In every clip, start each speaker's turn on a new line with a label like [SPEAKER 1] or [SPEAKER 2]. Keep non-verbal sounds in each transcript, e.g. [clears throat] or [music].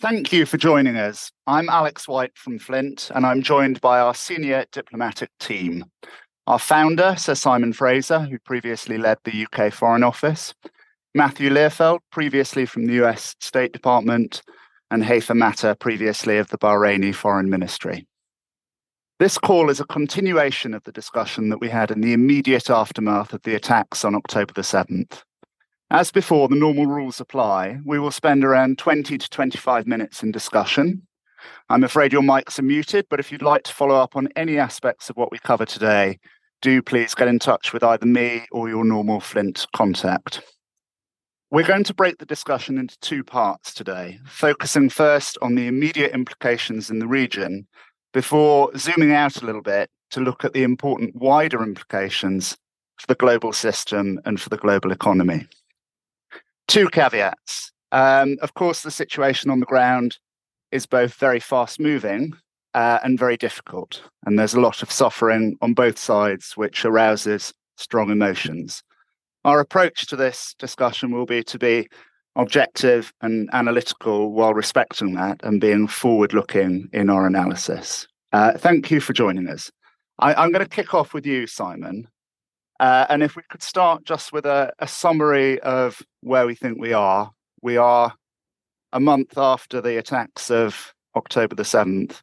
[SPEAKER 1] Thank you for joining us. I'm Alex White from Flint, and I'm joined by our senior diplomatic team. Our founder, Sir Simon Fraser, who previously led the UK Foreign Office, Matthew Lehrfeld, previously from the US State Department, and Hayfa Matar, previously of the Bahraini Foreign Ministry. This call is a continuation of the discussion that we had in the immediate aftermath of the attacks on October the 7th. As before, the normal rules apply. We will spend around 20 to 25 minutes in discussion. I'm afraid your mics are muted, but if you'd like to follow up on any aspects of what we cover today, do please get in touch with either me or your normal Flint contact. We're going to break the discussion into two parts today, focusing first on the immediate implications in the region before zooming out a little bit to look at the important wider implications for the global system and for the global economy. Two caveats. Um, of course, the situation on the ground is both very fast moving uh, and very difficult. And there's a lot of suffering on both sides, which arouses strong emotions. Our approach to this discussion will be to be objective and analytical while respecting that and being forward looking in our analysis. Uh, thank you for joining us. I, am going to kick off with you, Simon. Uh, and if we could start just with a, a summary of where we think we are. We are a month after the attacks of October the 7th.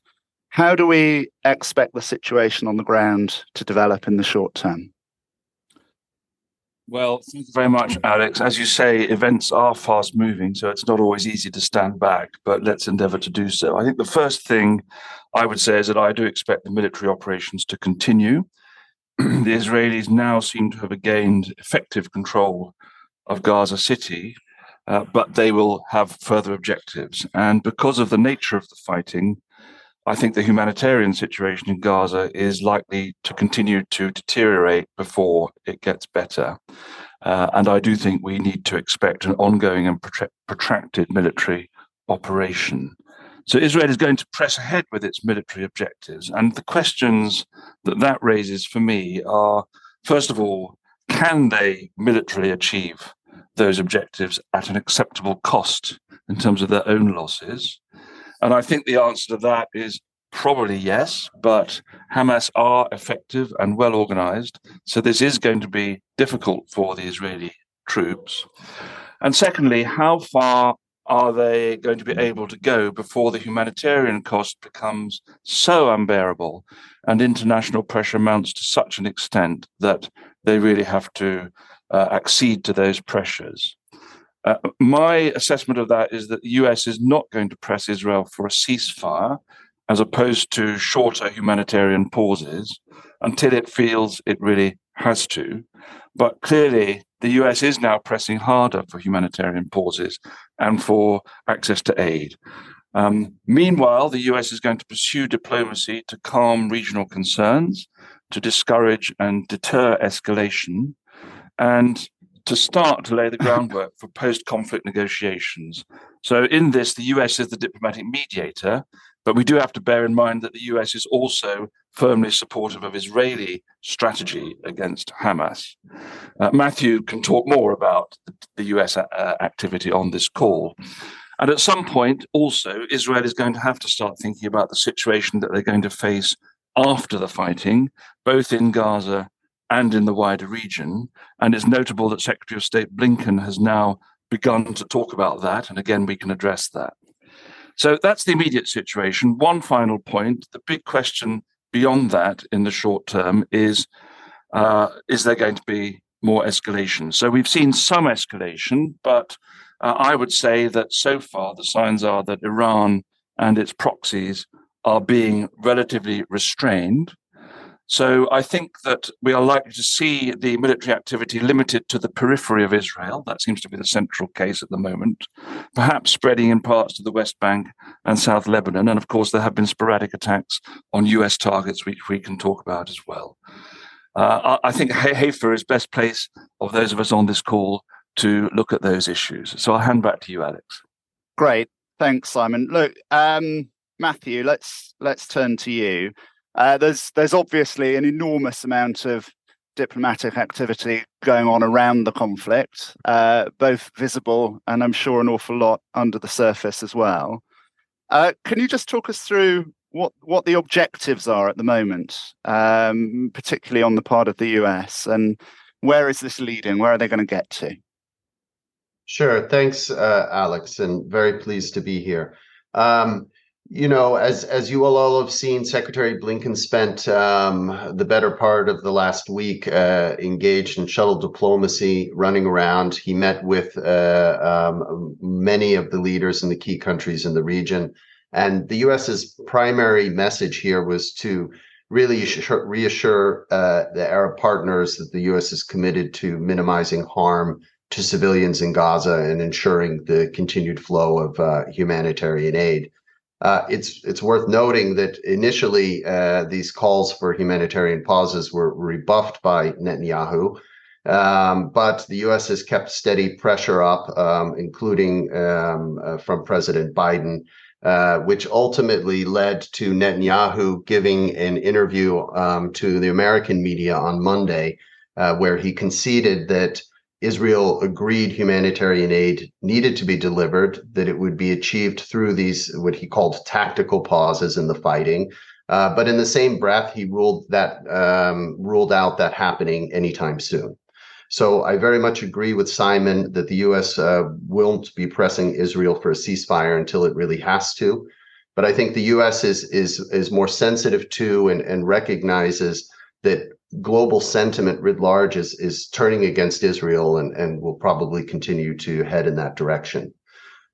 [SPEAKER 1] How do we expect the situation on the ground to develop in the short term?
[SPEAKER 2] Well, thank you very much, Alex. As you say, events are fast moving, so it's not always easy to stand back, but let's endeavor to do so. I think the first thing I would say is that I do expect the military operations to continue. [clears throat] the Israelis now seem to have gained effective control of Gaza City, uh, but they will have further objectives. And because of the nature of the fighting, I think the humanitarian situation in Gaza is likely to continue to deteriorate before it gets better. Uh, and I do think we need to expect an ongoing and protracted military operation. So Israel is going to press ahead with its military objectives. And the questions that that raises for me are first of all, can they militarily achieve those objectives at an acceptable cost in terms of their own losses? And I think the answer to that is probably yes, but Hamas are effective and well organized. So this is going to be difficult for the Israeli troops. And secondly, how far are they going to be able to go before the humanitarian cost becomes so unbearable and international pressure mounts to such an extent that they really have to uh, accede to those pressures? Uh, my assessment of that is that the US is not going to press Israel for a ceasefire as opposed to shorter humanitarian pauses until it feels it really has to. But clearly, the US is now pressing harder for humanitarian pauses and for access to aid. Um, meanwhile, the US is going to pursue diplomacy to calm regional concerns, to discourage and deter escalation, and to start to lay the groundwork for post conflict negotiations. So, in this, the US is the diplomatic mediator, but we do have to bear in mind that the US is also firmly supportive of Israeli strategy against Hamas. Uh, Matthew can talk more about the US uh, activity on this call. And at some point, also, Israel is going to have to start thinking about the situation that they're going to face after the fighting, both in Gaza and in the wider region. And it's notable that Secretary of State Blinken has now begun to talk about that. And again, we can address that. So that's the immediate situation. One final point the big question beyond that in the short term is uh, is there going to be more escalation? So we've seen some escalation, but uh, I would say that so far the signs are that Iran and its proxies are being relatively restrained. So I think that we are likely to see the military activity limited to the periphery of Israel. That seems to be the central case at the moment, perhaps spreading in parts of the West Bank and South Lebanon. And of course, there have been sporadic attacks on US targets, which we can talk about as well. Uh, I think Hayfa is best place of those of us on this call to look at those issues. So I'll hand back to you, Alex.
[SPEAKER 1] Great, thanks, Simon. Look, um, Matthew, let's let's turn to you. Uh, there's there's obviously an enormous amount of diplomatic activity going on around the conflict, uh, both visible and I'm sure an awful lot under the surface as well. Uh, can you just talk us through what what the objectives are at the moment, um, particularly on the part of the US, and where is this leading? Where are they going to get to?
[SPEAKER 3] Sure. Thanks, uh, Alex, and very pleased to be here. Um, you know, as as you will all have seen, Secretary Blinken spent um, the better part of the last week uh, engaged in shuttle diplomacy, running around. He met with uh, um, many of the leaders in the key countries in the region, and the U.S.'s primary message here was to really reassure uh, the Arab partners that the U.S. is committed to minimizing harm to civilians in Gaza and ensuring the continued flow of uh, humanitarian aid. Uh, it's it's worth noting that initially uh, these calls for humanitarian pauses were rebuffed by Netanyahu, um, but the U.S. has kept steady pressure up, um, including um, uh, from President Biden, uh, which ultimately led to Netanyahu giving an interview um, to the American media on Monday, uh, where he conceded that Israel agreed humanitarian aid needed to be delivered, that it would be achieved through these, what he called tactical pauses in the fighting. Uh, but in the same breath, he ruled that um, ruled out that happening anytime soon. So I very much agree with Simon that the U.S. Uh, won't be pressing Israel for a ceasefire until it really has to. But I think the U.S. is is is more sensitive to and, and recognizes that global sentiment writ large is is turning against Israel and, and will probably continue to head in that direction.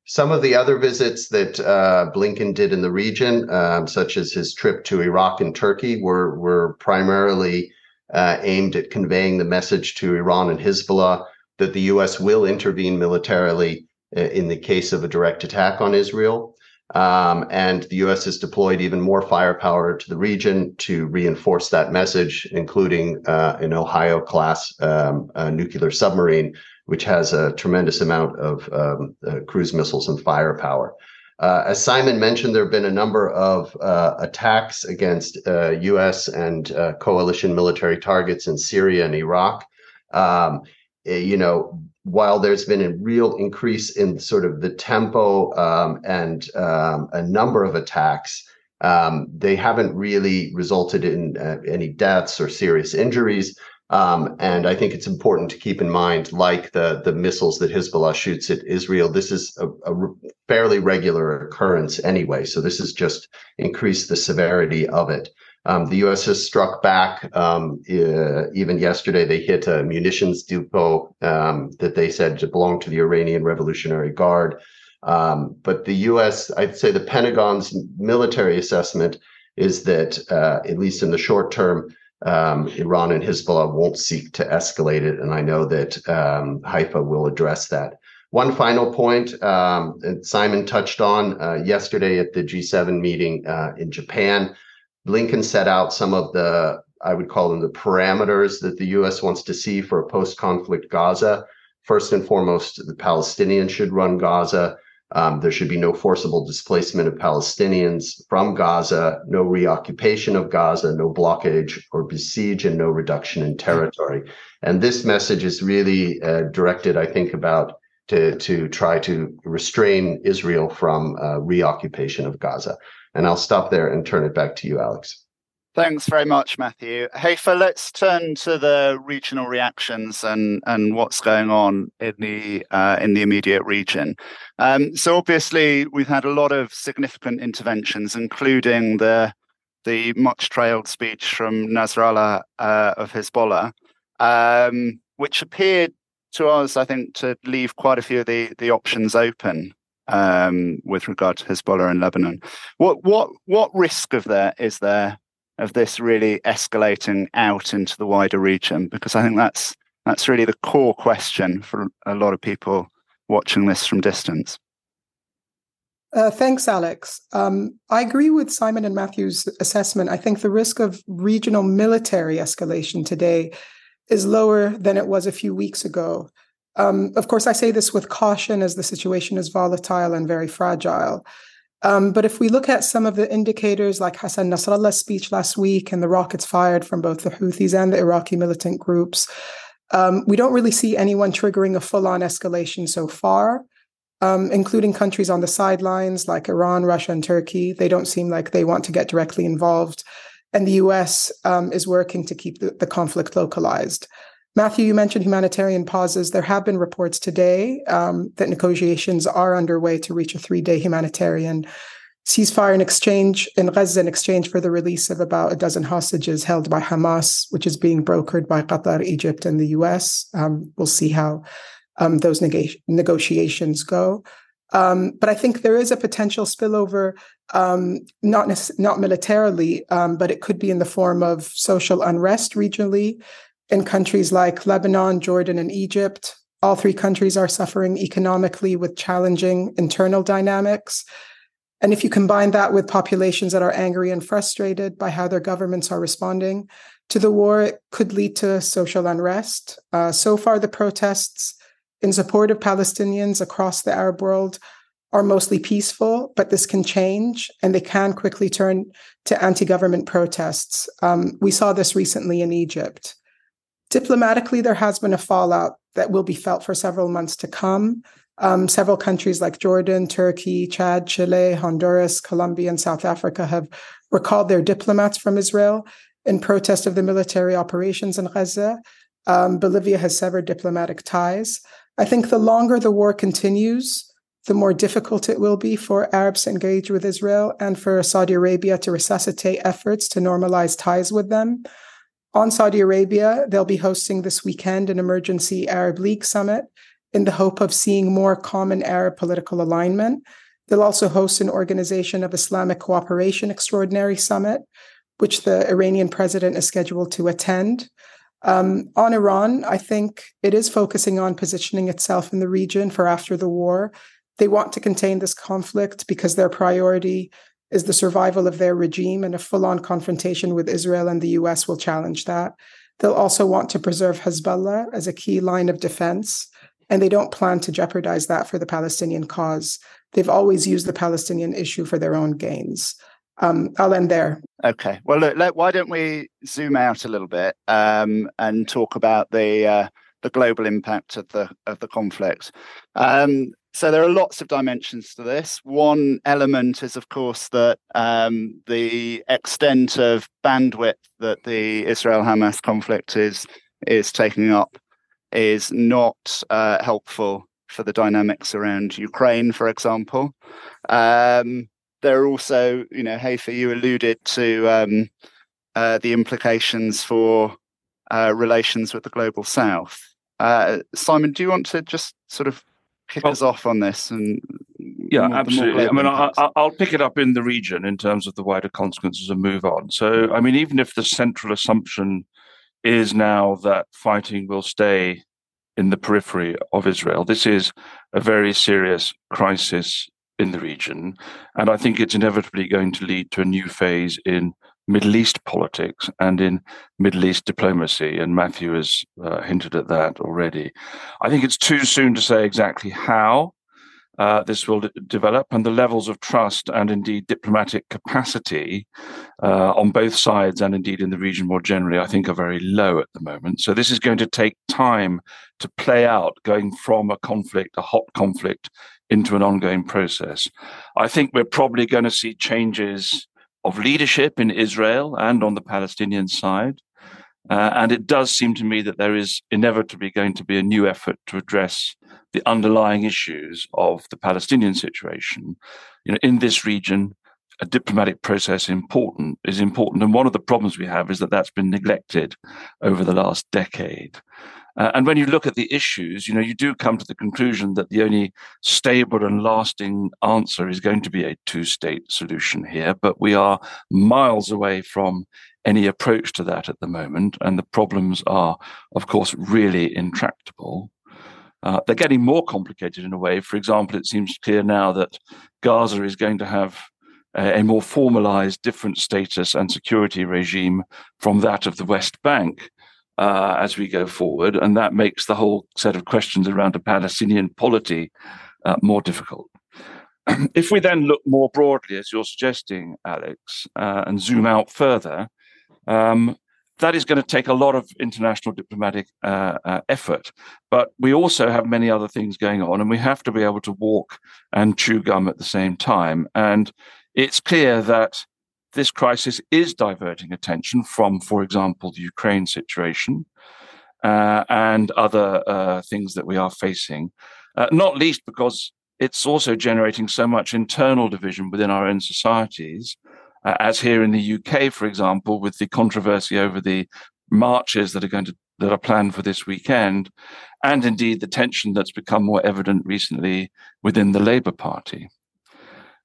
[SPEAKER 3] Some of the other visits that uh, Blinken did in the region, um, such as his trip to Iraq and Turkey, were were primarily uh, aimed at conveying the message to Iran and Hezbollah that the U.S. will intervene militarily uh, in the case of a direct attack on Israel. Um, and the U.S. has deployed even more firepower to the region to reinforce that message, including uh, an Ohio class um, nuclear submarine, which has a tremendous amount of um, uh, cruise missiles and firepower. Uh, as Simon mentioned, there have been a number of uh, attacks against U.S. And coalition military targets in Syria and Iraq. Um, eh, you know, while there's been a real increase in sort of the tempo um, and um, a number of attacks, um, they haven't really resulted in uh, any deaths or serious injuries. Um, and I think it's important to keep in mind, like the the missiles that Hezbollah shoots at Israel, this is a, a fairly regular occurrence anyway. So this has just increased the severity of it. Um, the U.S. has struck back. Um, uh, even yesterday, they hit a munitions depot um, that they said belonged to the Iranian Revolutionary Guard. Um, but the U.S., I'd say the Pentagon's military assessment is that, uh, at least in the short term, um, Iran and Hezbollah won't seek to escalate it. And I know that um, Hayfa will address that. One final point Simon touched on uh, yesterday at the G7 meeting uh, in Japan. Blinken set out some of the, I would call them the parameters that the US wants to see for a post conflict Gaza. First and foremost, the Palestinians should run Gaza. Um, there should be no forcible displacement of Palestinians from Gaza, no reoccupation of Gaza, no blockage or besiege, and no reduction in territory. And this message is really uh, directed, I think, about to to try to restrain Israel from uh, reoccupation of Gaza. And I'll stop there and turn it back to you, Alex.
[SPEAKER 1] Thanks very much, Matthew. Hayfa, let's turn to the regional reactions and, and what's going on in the uh, in the immediate region. Um, so obviously, we've had a lot of significant interventions, including the the much trailed speech from Nasrallah uh, of Hezbollah, um, which appeared to us, I think, to leave quite a few of the the options open um, with regard to Hezbollah in Lebanon. What what what risk of there is there of this really escalating out into the wider region? Because I think that's that's really the core question for a lot of people watching this from distance.
[SPEAKER 4] Uh, thanks, Alex. Um, I agree with Simon and Matthew's assessment. I think the risk of regional military escalation today is lower than it was a few weeks ago. Um, of course, I say this with caution as the situation is volatile and very fragile. Um, but if we look at some of the indicators like Hassan Nasrallah's speech last week and the rockets fired from both the Houthis and the Iraqi militant groups, um, we don't really see anyone triggering a full on escalation so far. um, including countries on the sidelines like Iran, Russia, and Turkey. They don't seem like they want to get directly involved. And the US um, is working to keep the, the, conflict localized. Matthew, you mentioned humanitarian pauses. There have been reports today um, that negotiations are underway to reach a three day humanitarian ceasefire in exchange in Gaza in exchange for the release of about a dozen hostages held by Hamas, which is being brokered by Qatar, Egypt, and the US. Um, we'll see how um, those neg- negotiations go. Um, but I think there is a potential spillover, um, not nec- not militarily, um, but it could be in the form of social unrest regionally in countries like Lebanon, Jordan, and Egypt. All three countries are suffering economically with challenging internal dynamics. And if you combine that with populations that are angry and frustrated by how their governments are responding to the war, it could lead to social unrest. Uh, so far, the protests in support of Palestinians across the Arab world are mostly peaceful, but this can change and they can quickly turn to anti government protests. Um, we saw this recently in Egypt. Diplomatically, there has been a fallout that will be felt for several months to come. Um, several countries like Jordan, Turkey, Chad, Chile, Honduras, Colombia, and South Africa have recalled their diplomats from Israel in protest of the military operations in Gaza. Um, Bolivia has severed diplomatic ties. I think the longer the war continues, the more difficult it will be for Arabs to engage with Israel and for Saudi Arabia to resuscitate efforts to normalize ties with them. On Saudi Arabia, they'll be hosting this weekend an emergency Arab League summit in the hope of seeing more common Arab political alignment. They'll also host an Organization of Islamic Cooperation Extraordinary Summit, which the Iranian president is scheduled to attend. Um, on Iran, I think it is focusing on positioning itself in the region for after the war. They want to contain this conflict because their priority is the survival of their regime, and a full on confrontation with Israel and the US will challenge that. They'll also want to preserve Hezbollah as a key line of defense and they don't plan to jeopardize that for the Palestinian cause. They've always used the Palestinian issue for their own gains. Um, I'll end there.
[SPEAKER 1] Okay. Well, look, why don't we zoom out a little bit um, and talk about the uh, the global impact of the of the conflict? Um, so there are lots of dimensions to this. One element is, of course, that um, the extent of bandwidth that the Israel-Hamas conflict is is taking up is not uh, helpful for the dynamics around Ukraine, for example. Um, there are also, you know, Hayfa, you alluded to um, uh, the implications for uh, relations with the global south. Uh, Simon, do you want to just sort of kick well, us off on this? And
[SPEAKER 2] yeah, more, absolutely. I mean, I, will pick it up in the region in terms of the wider consequences and move on. So, I mean, even if the central assumption is now that fighting will stay in the periphery of Israel. This is a very serious crisis in the region. And I think it's inevitably going to lead to a new phase in Middle East politics and in Middle East diplomacy. And Matthew has uh, hinted at that already. I think it's too soon to say exactly how uh, this will d- develop, and the levels of trust and indeed diplomatic capacity uh, on both sides and indeed in the region more generally, I think, are very low at the moment. So this is going to take time to play out, going from a conflict, a hot conflict, into an ongoing process. I think we're probably going to see changes of leadership in Israel and on the Palestinian side. Uh, and it does seem to me that there is inevitably going to be a new effort to address the underlying issues of the Palestinian situation. You know, in this region, a diplomatic process important is important, and one of the problems we have is that that's been neglected over the last decade. Uh, and when you look at the issues, you know, you do come to the conclusion that the only stable and lasting answer is going to be a two-state solution here. But we are miles away from any approach to that at the moment, and the problems are, of course, really intractable. Uh, they're getting more complicated in a way. For example, it seems clear now that Gaza is going to have a, a more formalized, different status and security regime from that of the West Bank uh, as we go forward. And that makes the whole set of questions around a Palestinian polity uh, more difficult. [clears throat] if we then look more broadly, as you're suggesting, Alex, uh, and zoom out further, um, that is going to take a lot of international diplomatic uh, uh, effort. But we also have many other things going on, and we have to be able to walk and chew gum at the same time. And it's clear that this crisis is diverting attention from, for example, the Ukraine situation uh, and other uh, things that we are facing, uh, not least because it's also generating so much internal division within our own societies uh, as here in the UK, for example, with the controversy over the marches that are going to that are planned for this weekend, and indeed the tension that's become more evident recently within the Labour Party.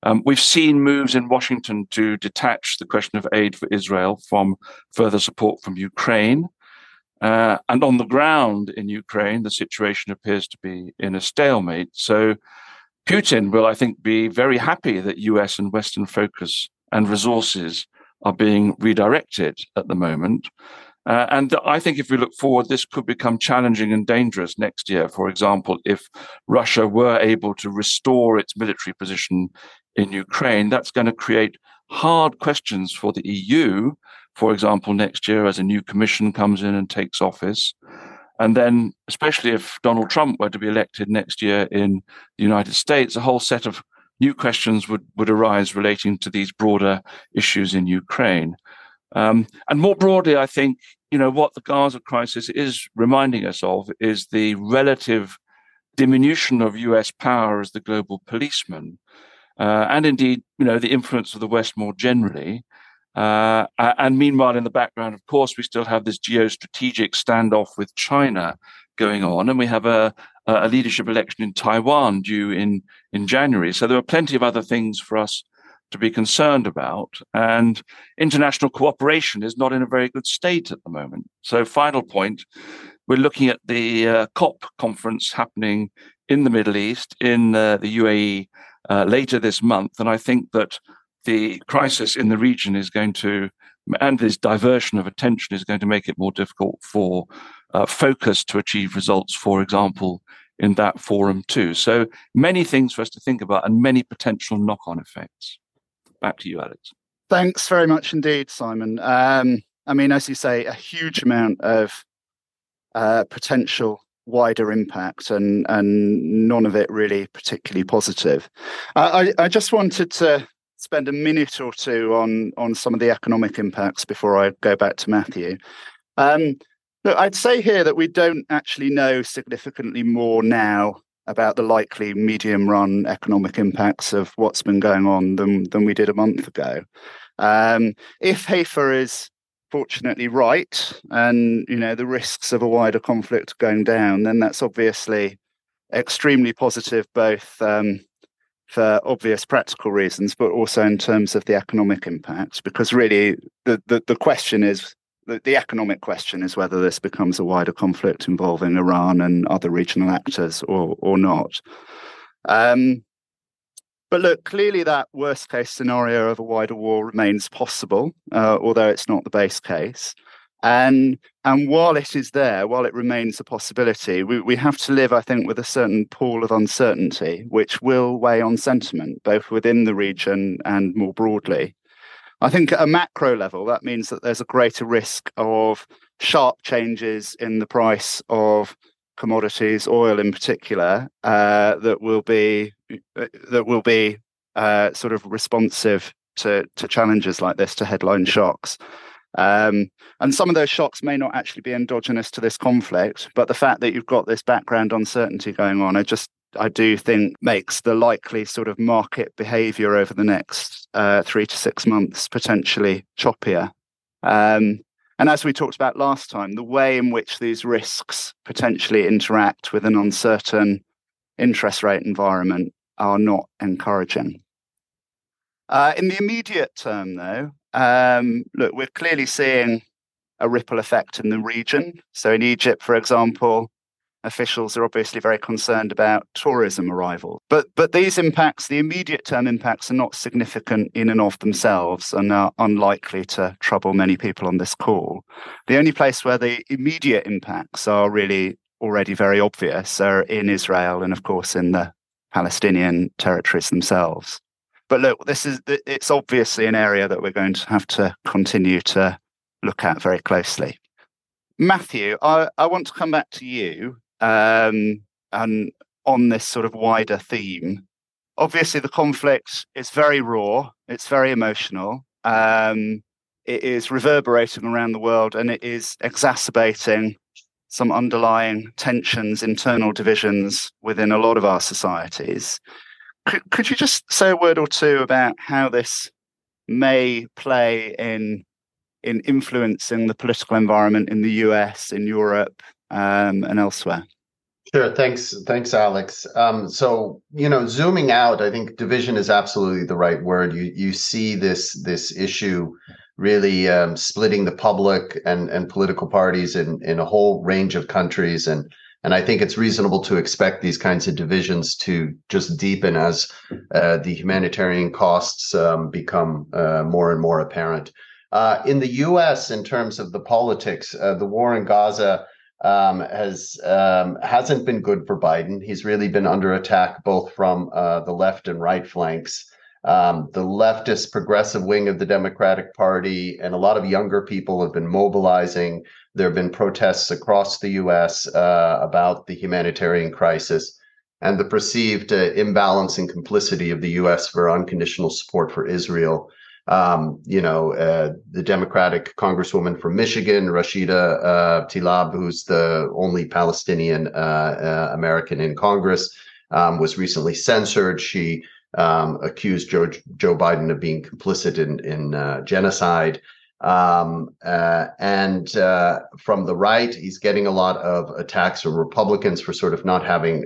[SPEAKER 2] Um, we've seen moves in Washington to detach the question of aid for Israel from further support from Ukraine. Uh, and on the ground in Ukraine, the situation appears to be in a stalemate. So Putin will, I think, be very happy that US and Western focus and resources are being redirected at the moment. Uh, and I think if we look forward, this could become challenging and dangerous next year. For example, if Russia were able to restore its military position in Ukraine, that's going to create hard questions for the EU, for example, next year as a new commission comes in and takes office. And then, especially if Donald Trump were to be elected next year in the United States, a whole set of new questions would, would arise relating to these broader issues in Ukraine. Um, and more broadly, I think, you know, what the Gaza crisis is reminding us of is the relative diminution of US power as the global policeman. Uh, and indeed, you know, the influence of the West more generally. Uh, and meanwhile, in the background, of course, we still have this geostrategic standoff with China going on, and we have a, a leadership election in Taiwan due in, in January. So there are plenty of other things for us to be concerned about. And international cooperation is not in a very good state at the moment. So, final point we're looking at the uh, COP conference happening in the Middle East, in uh, the UAE, uh, later this month. And I think that the crisis in the region is going to, and this diversion of attention is going to make it more difficult for uh, focus to achieve results, for example, in that forum too. So many things for us to think about and many potential knock on effects. Back to you, Alex.
[SPEAKER 1] Thanks very much indeed, Simon. Um, I mean, as you say, a huge amount of uh, potential wider impact and and none of it really particularly positive. I, I just wanted to spend a minute or two on on some of the economic impacts before I go back to Matthew. Um, Look, I'd say here that we don't actually know significantly more now about the likely medium run economic impacts of what's been going on than, than we did a month ago. Um, if Hayfa is fortunately right and you know the risks of a wider conflict going down, then that's obviously extremely positive both um, for obvious practical reasons, but also in terms of the economic impact. Because really, the, the, the question is the, the economic question is whether this becomes a wider conflict involving Iran and other regional actors or or not. Um, but look, clearly that worst case scenario of a wider war remains possible, uh, although it's not the base case. And and while it is there, while it remains a possibility, we, we have to live, I think, with a certain pool of uncertainty, which will weigh on sentiment, both within the region and more broadly. I think at a macro level, that means that there's a greater risk of sharp changes in the price of commodities, oil in particular, uh, that will be that will be uh, sort of responsive to to challenges like this, to headline shocks. Um, and some of those shocks may not actually be endogenous to this conflict, but the fact that you've got this background uncertainty going on, I just I do think makes the likely sort of market behavior over the next uh, three to six months potentially choppier. Um, and as we talked about last time, the way in which these risks potentially interact with an uncertain interest rate environment are not encouraging. Uh, in the immediate term, though, um, look, we're clearly seeing a ripple effect in the region. So in Egypt, for example, officials are obviously very concerned about tourism arrivals. But but these impacts, the immediate term impacts, are not significant in and of themselves and are unlikely to trouble many people on this call. The only place where the immediate impacts are really already very obvious are in Israel and of course in the Palestinian territories themselves. But look, this is it's obviously an area that we're going to have to continue to look at very closely. Matthew, I, I want to come back to you um, and on this sort of wider theme. Obviously, the conflict is very raw, it's very emotional. Um, it is reverberating around the world and it is exacerbating some underlying tensions, internal divisions within a lot of our societies. Could, could you just say a word or two about how this may play in in influencing the political environment in the US, in Europe, um, and elsewhere?
[SPEAKER 3] Sure. Thanks. Thanks, Alex. Um, so, you know, zooming out, I think division is absolutely the right word. You you see this this issue really um, splitting the public and and political parties in in a whole range of countries, and and I think it's reasonable to expect these kinds of divisions to just deepen as uh, the humanitarian costs um, become uh, more and more apparent. Uh, in the U.S., in terms of the politics, uh, the war in Gaza um, has um, hasn't been good for Biden. He's really been under attack both from uh, the left and right flanks. Um, the leftist progressive wing of the Democratic Party and a lot of younger people have been mobilizing. There have been protests across the U.S. Uh, about the humanitarian crisis and the perceived uh, imbalance and complicity of the U.S. for unconditional support for Israel um, you know, uh, the Democratic Congresswoman from Michigan, Rashida uh, Tlaib, who's the only Palestinian uh, uh American in Congress, um, was recently censored. She um, accused Joe, Joe Biden of being complicit in, in uh, genocide. Um, uh, and from the right, he's getting a lot of attacks from Republicans for sort of not having,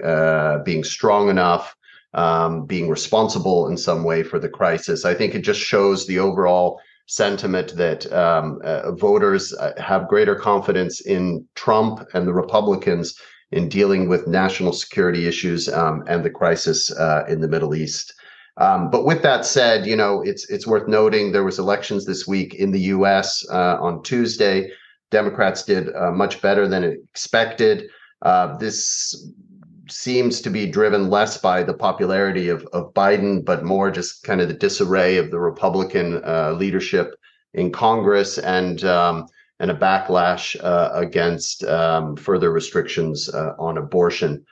[SPEAKER 3] being strong enough um, being responsible in some way for the crisis. I think it just shows the overall sentiment that um, uh, voters uh, have greater confidence in Trump and the Republicans in dealing with national security issues um, and the crisis uh, in the Middle East. Um, but with that said, you know it's it's worth noting there was elections this week in the U.S. Uh, on Tuesday. Democrats did uh, much better than expected. Uh, this seems to be driven less by the popularity of, of Biden, but more just kind of the disarray of the Republican uh, leadership in Congress and um, and a backlash uh, against um, further restrictions uh, on abortion.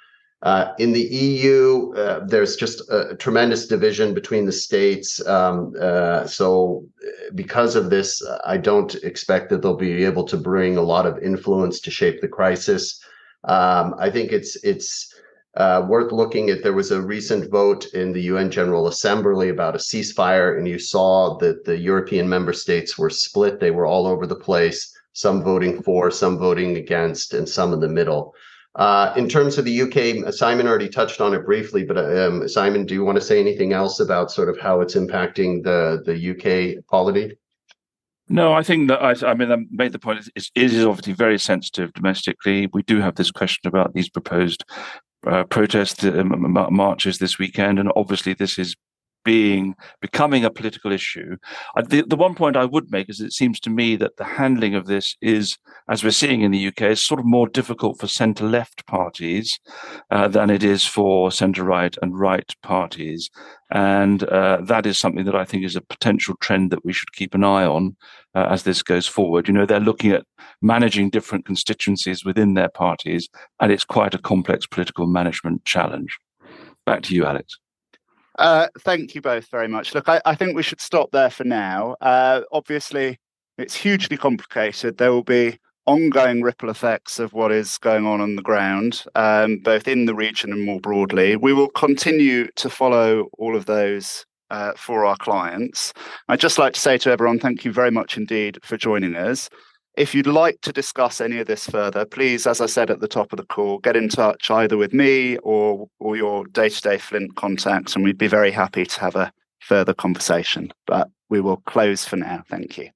[SPEAKER 3] Uh, in the EU, uh, there's just a tremendous division between the states. Um, uh, so, because of this, I don't expect that they'll be able to bring a lot of influence to shape the crisis. Um, I think it's it's uh, worth looking at. There was a recent vote in the UN General Assembly about a ceasefire, and you saw that the European member states were split. They were all over the place, some voting for, some voting against, and some in the middle. Uh, in terms of the UK, Simon already touched on it briefly, but um, Simon, do you want to say anything else about sort of how it's impacting the the UK polity?
[SPEAKER 2] No, I think that I, I mean I made the point. It is obviously very sensitive domestically. We do have this question about these proposed uh, protest uh, marches this weekend, and obviously this is being becoming a political issue. The, the one point I would make is it seems to me that the handling of this is, as we're seeing in the UK, is sort of more difficult for centre left parties uh, than it is for centre right and right parties. And uh, that is something that I think is a potential trend that we should keep an eye on uh, as this goes forward. You know, they're looking at managing different constituencies within their parties, and it's quite a complex political management challenge. Back to you, Alex.
[SPEAKER 1] Uh, thank you both very much. Look, I, I, think we should stop there for now. Uh, obviously, it's hugely complicated. There will be ongoing ripple effects of what is going on on the ground, um, both in the region and more broadly. We will continue to follow all of those uh, for our clients. I'd just like to say to everyone, thank you very much indeed for joining us. If you'd like to discuss any of this further, please, as I said at the top of the call, get in touch either with me or, or your day to day Flint contacts, and we'd be very happy to have a further conversation. But we will close for now. Thank you.